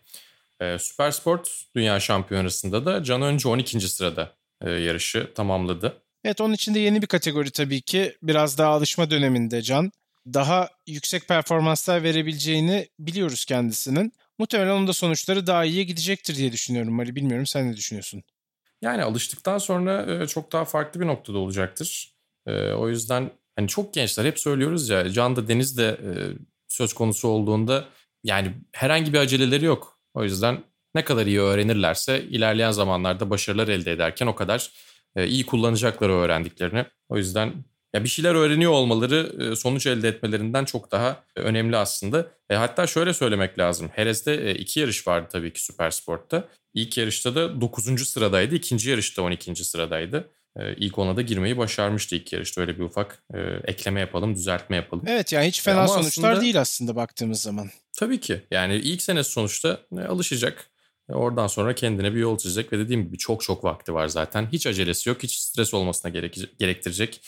Ee, Süper Sport Dünya Şampiyonası'nda da Can Önce 12. sırada e, yarışı tamamladı. Evet onun içinde yeni bir kategori tabii ki. Biraz daha alışma döneminde Can. Daha yüksek performanslar verebileceğini biliyoruz kendisinin. Muhtemelen onun da sonuçları daha iyiye gidecektir diye düşünüyorum Mali. Bilmiyorum sen ne düşünüyorsun? Yani alıştıktan sonra e, çok daha farklı bir noktada olacaktır. E, o yüzden hani çok gençler hep söylüyoruz ya Can da Deniz de e, söz konusu olduğunda yani herhangi bir aceleleri yok. O yüzden ne kadar iyi öğrenirlerse ilerleyen zamanlarda başarılar elde ederken o kadar iyi kullanacakları öğrendiklerini. O yüzden ya bir şeyler öğreniyor olmaları e, sonuç elde etmelerinden çok daha e, önemli aslında. E, hatta şöyle söylemek lazım. Herez'de e, iki yarış vardı tabii ki Süpersport'ta. İlk yarışta da 9. sıradaydı. ikinci yarışta 12. sıradaydı. E, ilk ona da girmeyi başarmıştı ilk yarışta. Öyle bir ufak e, ekleme yapalım, düzeltme yapalım. Evet yani hiç fena Ama sonuçlar aslında- değil aslında baktığımız zaman. Tabii ki. Yani ilk senesi sonuçta e, alışacak. E, Oradan sonra kendine bir yol çizecek ve dediğim gibi çok çok vakti var zaten. Hiç acelesi yok, hiç stres olmasına gerek- gerektirecek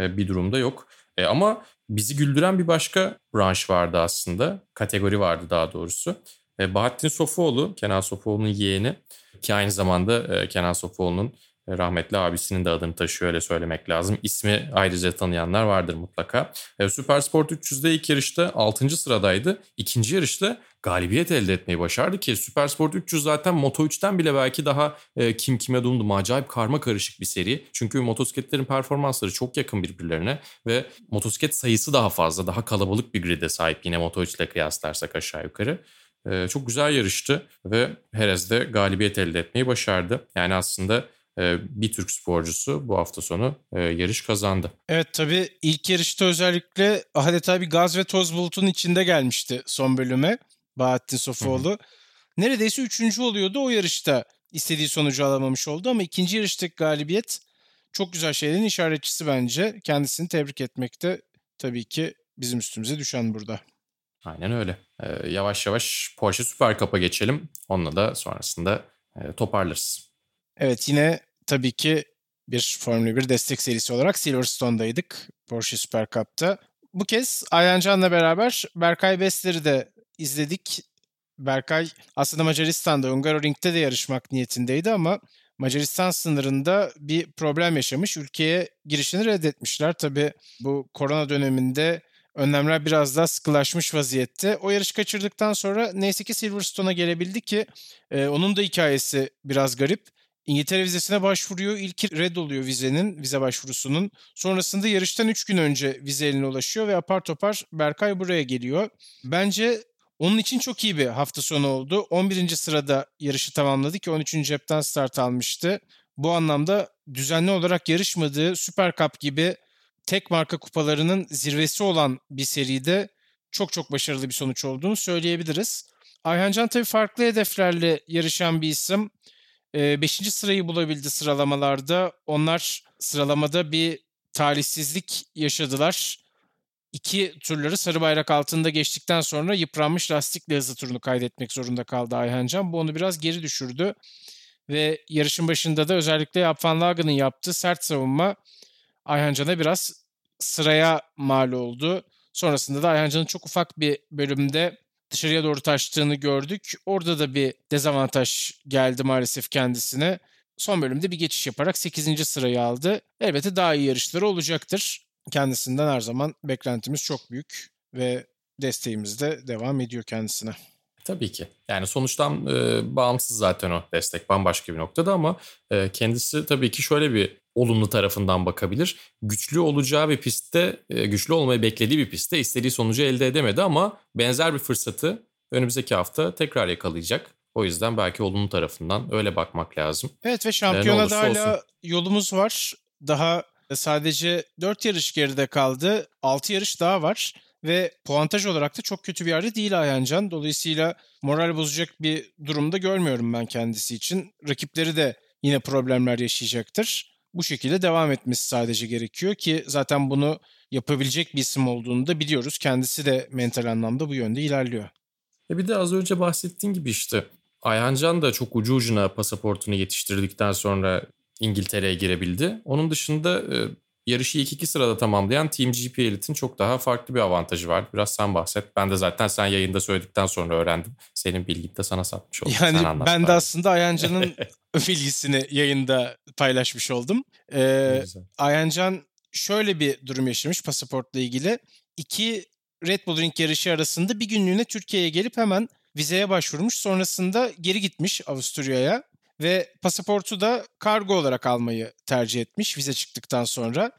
e, bir durumda yok. E, ama bizi güldüren bir başka branş vardı aslında. Kategori vardı daha doğrusu. E, Bahattin Sofuoğlu, Kenan Sofuoğlu'nun yeğeni ki aynı zamanda e, Kenan Sofuoğlu'nun rahmetli abisinin de adını taşıyor öyle söylemek lazım. İsmi ayrıca tanıyanlar vardır mutlaka. E, Süper Sport 300'de ilk yarışta 6. sıradaydı. İkinci yarışta galibiyet elde etmeyi başardı ki Süper Sport 300 zaten Moto3'ten bile belki daha e, kim kime dumdum acayip karma karışık bir seri. Çünkü motosikletlerin performansları çok yakın birbirlerine ve motosiklet sayısı daha fazla, daha kalabalık bir grid'e sahip yine Moto3 ile kıyaslarsak aşağı yukarı. E, çok güzel yarıştı ve Perez galibiyet elde etmeyi başardı. Yani aslında bir Türk sporcusu bu hafta sonu e, yarış kazandı. Evet tabii ilk yarışta özellikle adeta bir gaz ve toz bulutunun içinde gelmişti son bölüme Bahattin Sofuoğlu. Hı hı. Neredeyse üçüncü oluyordu o yarışta istediği sonucu alamamış oldu ama ikinci yarıştaki galibiyet çok güzel şeylerin işaretçisi bence. Kendisini tebrik etmekte tabii ki bizim üstümüze düşen burada. Aynen öyle. Ee, yavaş yavaş Porsche Süper Cup'a geçelim. Onunla da sonrasında e, toparlarız. Evet yine tabii ki bir Formula 1 destek serisi olarak Silverstone'daydık Porsche Süper Cup'ta. Bu kez Ayhan Can'la beraber Berkay Besler'i de izledik. Berkay aslında Macaristan'da Hungaroring'de de yarışmak niyetindeydi ama Macaristan sınırında bir problem yaşamış. Ülkeye girişini reddetmişler. Tabii bu korona döneminde önlemler biraz daha sıkılaşmış vaziyette. O yarış kaçırdıktan sonra neyse ki Silverstone'a gelebildi ki e, onun da hikayesi biraz garip. İngiltere vizesine başvuruyor. İlki red oluyor vizenin, vize başvurusunun. Sonrasında yarıştan 3 gün önce vize eline ulaşıyor ve apar topar Berkay buraya geliyor. Bence onun için çok iyi bir hafta sonu oldu. 11. sırada yarışı tamamladı ki 13. cepten start almıştı. Bu anlamda düzenli olarak yarışmadığı Süper Cup gibi tek marka kupalarının zirvesi olan bir seride çok çok başarılı bir sonuç olduğunu söyleyebiliriz. Ayhancan tabii farklı hedeflerle yarışan bir isim. Beşinci sırayı bulabildi sıralamalarda. Onlar sıralamada bir talihsizlik yaşadılar. İki turları sarı bayrak altında geçtikten sonra yıpranmış lastikle hızlı turunu kaydetmek zorunda kaldı Ayhancan. Bu onu biraz geri düşürdü. Ve yarışın başında da özellikle Yap Van Lagen'ın yaptığı sert savunma Ayhancan'a biraz sıraya mal oldu. Sonrasında da Ayhancan'ın çok ufak bir bölümde dışarıya doğru taştığını gördük. Orada da bir dezavantaj geldi maalesef kendisine. Son bölümde bir geçiş yaparak 8. sırayı aldı. Elbette daha iyi yarışları olacaktır. Kendisinden her zaman beklentimiz çok büyük ve desteğimiz de devam ediyor kendisine. Tabii ki. Yani sonuçtan e, bağımsız zaten o destek bambaşka bir noktada ama e, kendisi tabii ki şöyle bir olumlu tarafından bakabilir. Güçlü olacağı bir pistte, e, güçlü olmayı beklediği bir pistte istediği sonucu elde edemedi ama benzer bir fırsatı önümüzdeki hafta tekrar yakalayacak. O yüzden belki olumlu tarafından öyle bakmak lazım. Evet ve şampiyonada hala olsun. yolumuz var. Daha sadece 4 yarış geride kaldı. 6 yarış daha var. Ve puantaj olarak da çok kötü bir yerde değil Ayhancan. Dolayısıyla moral bozacak bir durumda görmüyorum ben kendisi için. Rakipleri de yine problemler yaşayacaktır bu şekilde devam etmesi sadece gerekiyor ki zaten bunu yapabilecek bir isim olduğunu da biliyoruz. Kendisi de mental anlamda bu yönde ilerliyor. E bir de az önce bahsettiğin gibi işte Ayhancan da çok ucu ucuna pasaportunu yetiştirdikten sonra İngiltere'ye girebildi. Onun dışında e, yarışı ilk iki sırada tamamlayan Team GP Elite'in çok daha farklı bir avantajı var. Biraz sen bahset. Ben de zaten sen yayında söyledikten sonra öğrendim. Senin bilgin de sana satmış oldum. Yani ben de aslında Ayhancan'ın *laughs* bilgisini yayında paylaşmış oldum. Ee, Ayhancan şöyle bir durum yaşamış pasaportla ilgili. İki Red Bull Ring yarışı arasında bir günlüğüne Türkiye'ye gelip hemen vizeye başvurmuş. Sonrasında geri gitmiş Avusturya'ya ve pasaportu da kargo olarak almayı tercih etmiş vize çıktıktan sonra.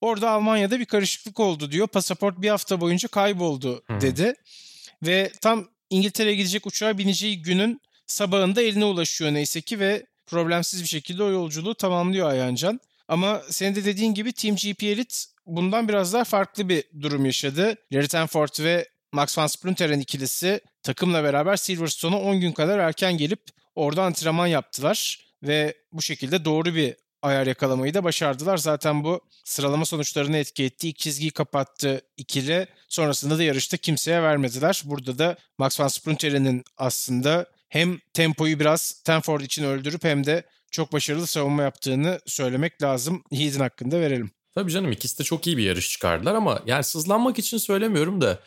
Orada Almanya'da bir karışıklık oldu diyor. Pasaport bir hafta boyunca kayboldu dedi. Hmm. Ve tam İngiltere'ye gidecek uçağa bineceği günün sabahında eline ulaşıyor neyse ki ve problemsiz bir şekilde o yolculuğu tamamlıyor Ayhancan. Ama senin de dediğin gibi Team GP Elite bundan biraz daha farklı bir durum yaşadı. Larry Tenford ve Max van Splunteren ikilisi takımla beraber Silverstone'a 10 gün kadar erken gelip orada antrenman yaptılar ve bu şekilde doğru bir ayar yakalamayı da başardılar. Zaten bu sıralama sonuçlarını etki etti. İlk çizgiyi kapattı ikili. Sonrasında da yarışta kimseye vermediler. Burada da Max van Sprinteren'in aslında hem tempoyu biraz Tenford için öldürüp hem de çok başarılı savunma yaptığını söylemek lazım. Heath'in hakkında verelim. Tabii canım ikisi de çok iyi bir yarış çıkardılar ama yani sızlanmak için söylemiyorum da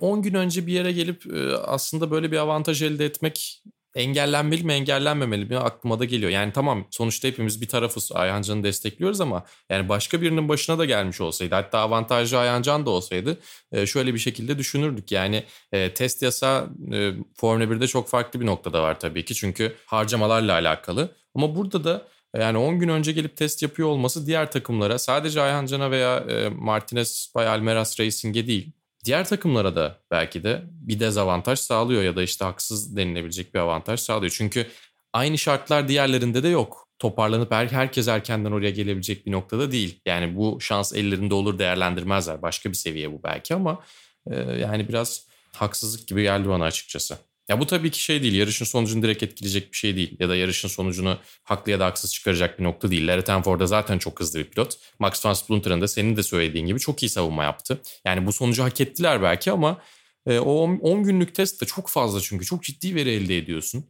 10 gün önce bir yere gelip aslında böyle bir avantaj elde etmek engellenmeli mi engellenmemeli mi aklıma da geliyor. Yani tamam sonuçta hepimiz bir tarafız Ayhancan'ı destekliyoruz ama yani başka birinin başına da gelmiş olsaydı hatta avantajlı Ayhancan da olsaydı e, şöyle bir şekilde düşünürdük. Yani e, test yasa e, Formula 1'de çok farklı bir noktada var tabii ki çünkü harcamalarla alakalı. Ama burada da yani 10 gün önce gelip test yapıyor olması diğer takımlara sadece Ayhancan'a veya Martinez Bay Almeras Racing'e değil diğer takımlara da belki de bir dezavantaj sağlıyor ya da işte haksız denilebilecek bir avantaj sağlıyor. Çünkü aynı şartlar diğerlerinde de yok. Toparlanıp her, herkes erkenden oraya gelebilecek bir noktada değil. Yani bu şans ellerinde olur değerlendirmezler. Başka bir seviye bu belki ama e, yani biraz haksızlık gibi geldi bana açıkçası. Ya bu tabii ki şey değil. Yarışın sonucunu direkt etkileyecek bir şey değil. Ya da yarışın sonucunu haklı ya da haksız çıkaracak bir nokta değil. Larry Tenford zaten çok hızlı bir pilot. Max Splunter'ın da senin de söylediğin gibi çok iyi savunma yaptı. Yani bu sonucu hak ettiler belki ama e, o 10 günlük test de çok fazla çünkü. Çok ciddi veri elde ediyorsun.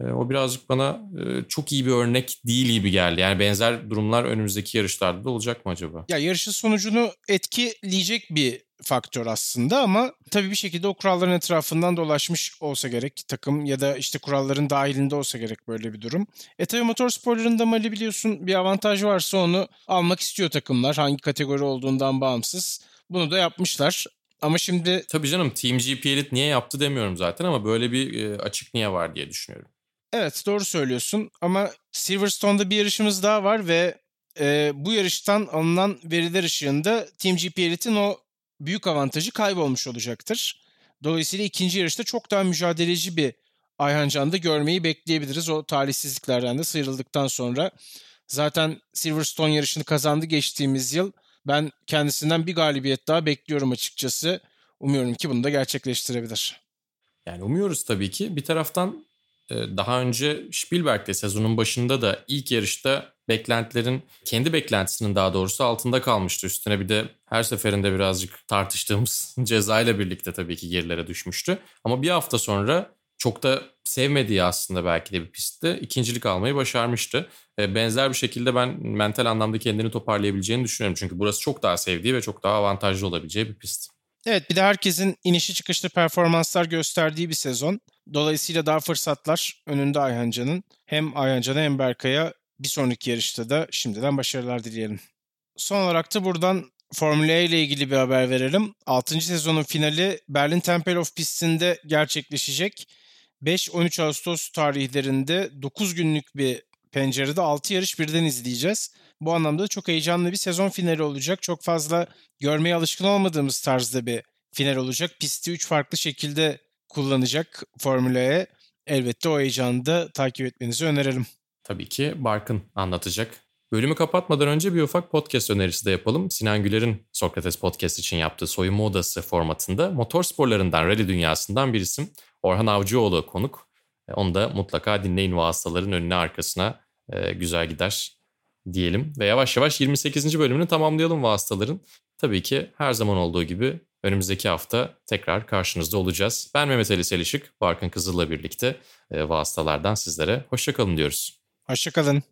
E, o birazcık bana e, çok iyi bir örnek değil gibi geldi. Yani benzer durumlar önümüzdeki yarışlarda da olacak mı acaba? Ya yarışın sonucunu etkileyecek bir faktör aslında ama tabii bir şekilde o kuralların etrafından dolaşmış olsa gerek takım ya da işte kuralların dahilinde olsa gerek böyle bir durum. E tabii motorsporlarında mali biliyorsun bir avantaj varsa onu almak istiyor takımlar hangi kategori olduğundan bağımsız. Bunu da yapmışlar. Ama şimdi... Tabii canım Team GP Elite niye yaptı demiyorum zaten ama böyle bir e, açık niye var diye düşünüyorum. Evet doğru söylüyorsun ama Silverstone'da bir yarışımız daha var ve e, bu yarıştan alınan veriler ışığında Team GP Elite'in o büyük avantajı kaybolmuş olacaktır. Dolayısıyla ikinci yarışta çok daha mücadeleci bir Ayhan Can'da görmeyi bekleyebiliriz. O talihsizliklerden de sıyrıldıktan sonra. Zaten Silverstone yarışını kazandı geçtiğimiz yıl. Ben kendisinden bir galibiyet daha bekliyorum açıkçası. Umuyorum ki bunu da gerçekleştirebilir. Yani umuyoruz tabii ki. Bir taraftan e, daha önce Spielberg'de sezonun başında da ilk yarışta beklentilerin kendi beklentisinin daha doğrusu altında kalmıştı. Üstüne bir de her seferinde birazcık tartıştığımız *laughs* cezayla birlikte tabii ki gerilere düşmüştü. Ama bir hafta sonra çok da sevmediği aslında belki de bir pistte ikincilik almayı başarmıştı. E, benzer bir şekilde ben mental anlamda kendini toparlayabileceğini düşünüyorum. Çünkü burası çok daha sevdiği ve çok daha avantajlı olabileceği bir pist. Evet bir de herkesin inişi çıkışlı performanslar gösterdiği bir sezon. Dolayısıyla daha fırsatlar önünde Ayhancan'ın. Hem Ayhancan'a hem Berkay'a bir sonraki yarışta da şimdiden başarılar dileyelim. Son olarak da buradan Formula E ile ilgili bir haber verelim. 6. sezonun finali Berlin Tempelhof pistinde gerçekleşecek. 5-13 Ağustos tarihlerinde 9 günlük bir pencerede 6 yarış birden izleyeceğiz. Bu anlamda çok heyecanlı bir sezon finali olacak. Çok fazla görmeye alışkın olmadığımız tarzda bir final olacak. Pisti 3 farklı şekilde kullanacak Formula E. Elbette o heyecanı da takip etmenizi önerelim. Tabii ki Barkın anlatacak. Bölümü kapatmadan önce bir ufak podcast önerisi de yapalım. Sinan Güler'in Sokrates Podcast için yaptığı soyunma odası formatında motor sporlarından, rally dünyasından bir isim Orhan Avcıoğlu konuk. E, onu da mutlaka dinleyin vasıtaların önüne arkasına e, güzel gider diyelim. Ve yavaş yavaş 28. bölümünü tamamlayalım vasıtaların. Tabii ki her zaman olduğu gibi önümüzdeki hafta tekrar karşınızda olacağız. Ben Mehmet Ali Selişik, Barkın Kızıl'la birlikte e, vasıtalardan sizlere hoşçakalın diyoruz. Hoşçakalın.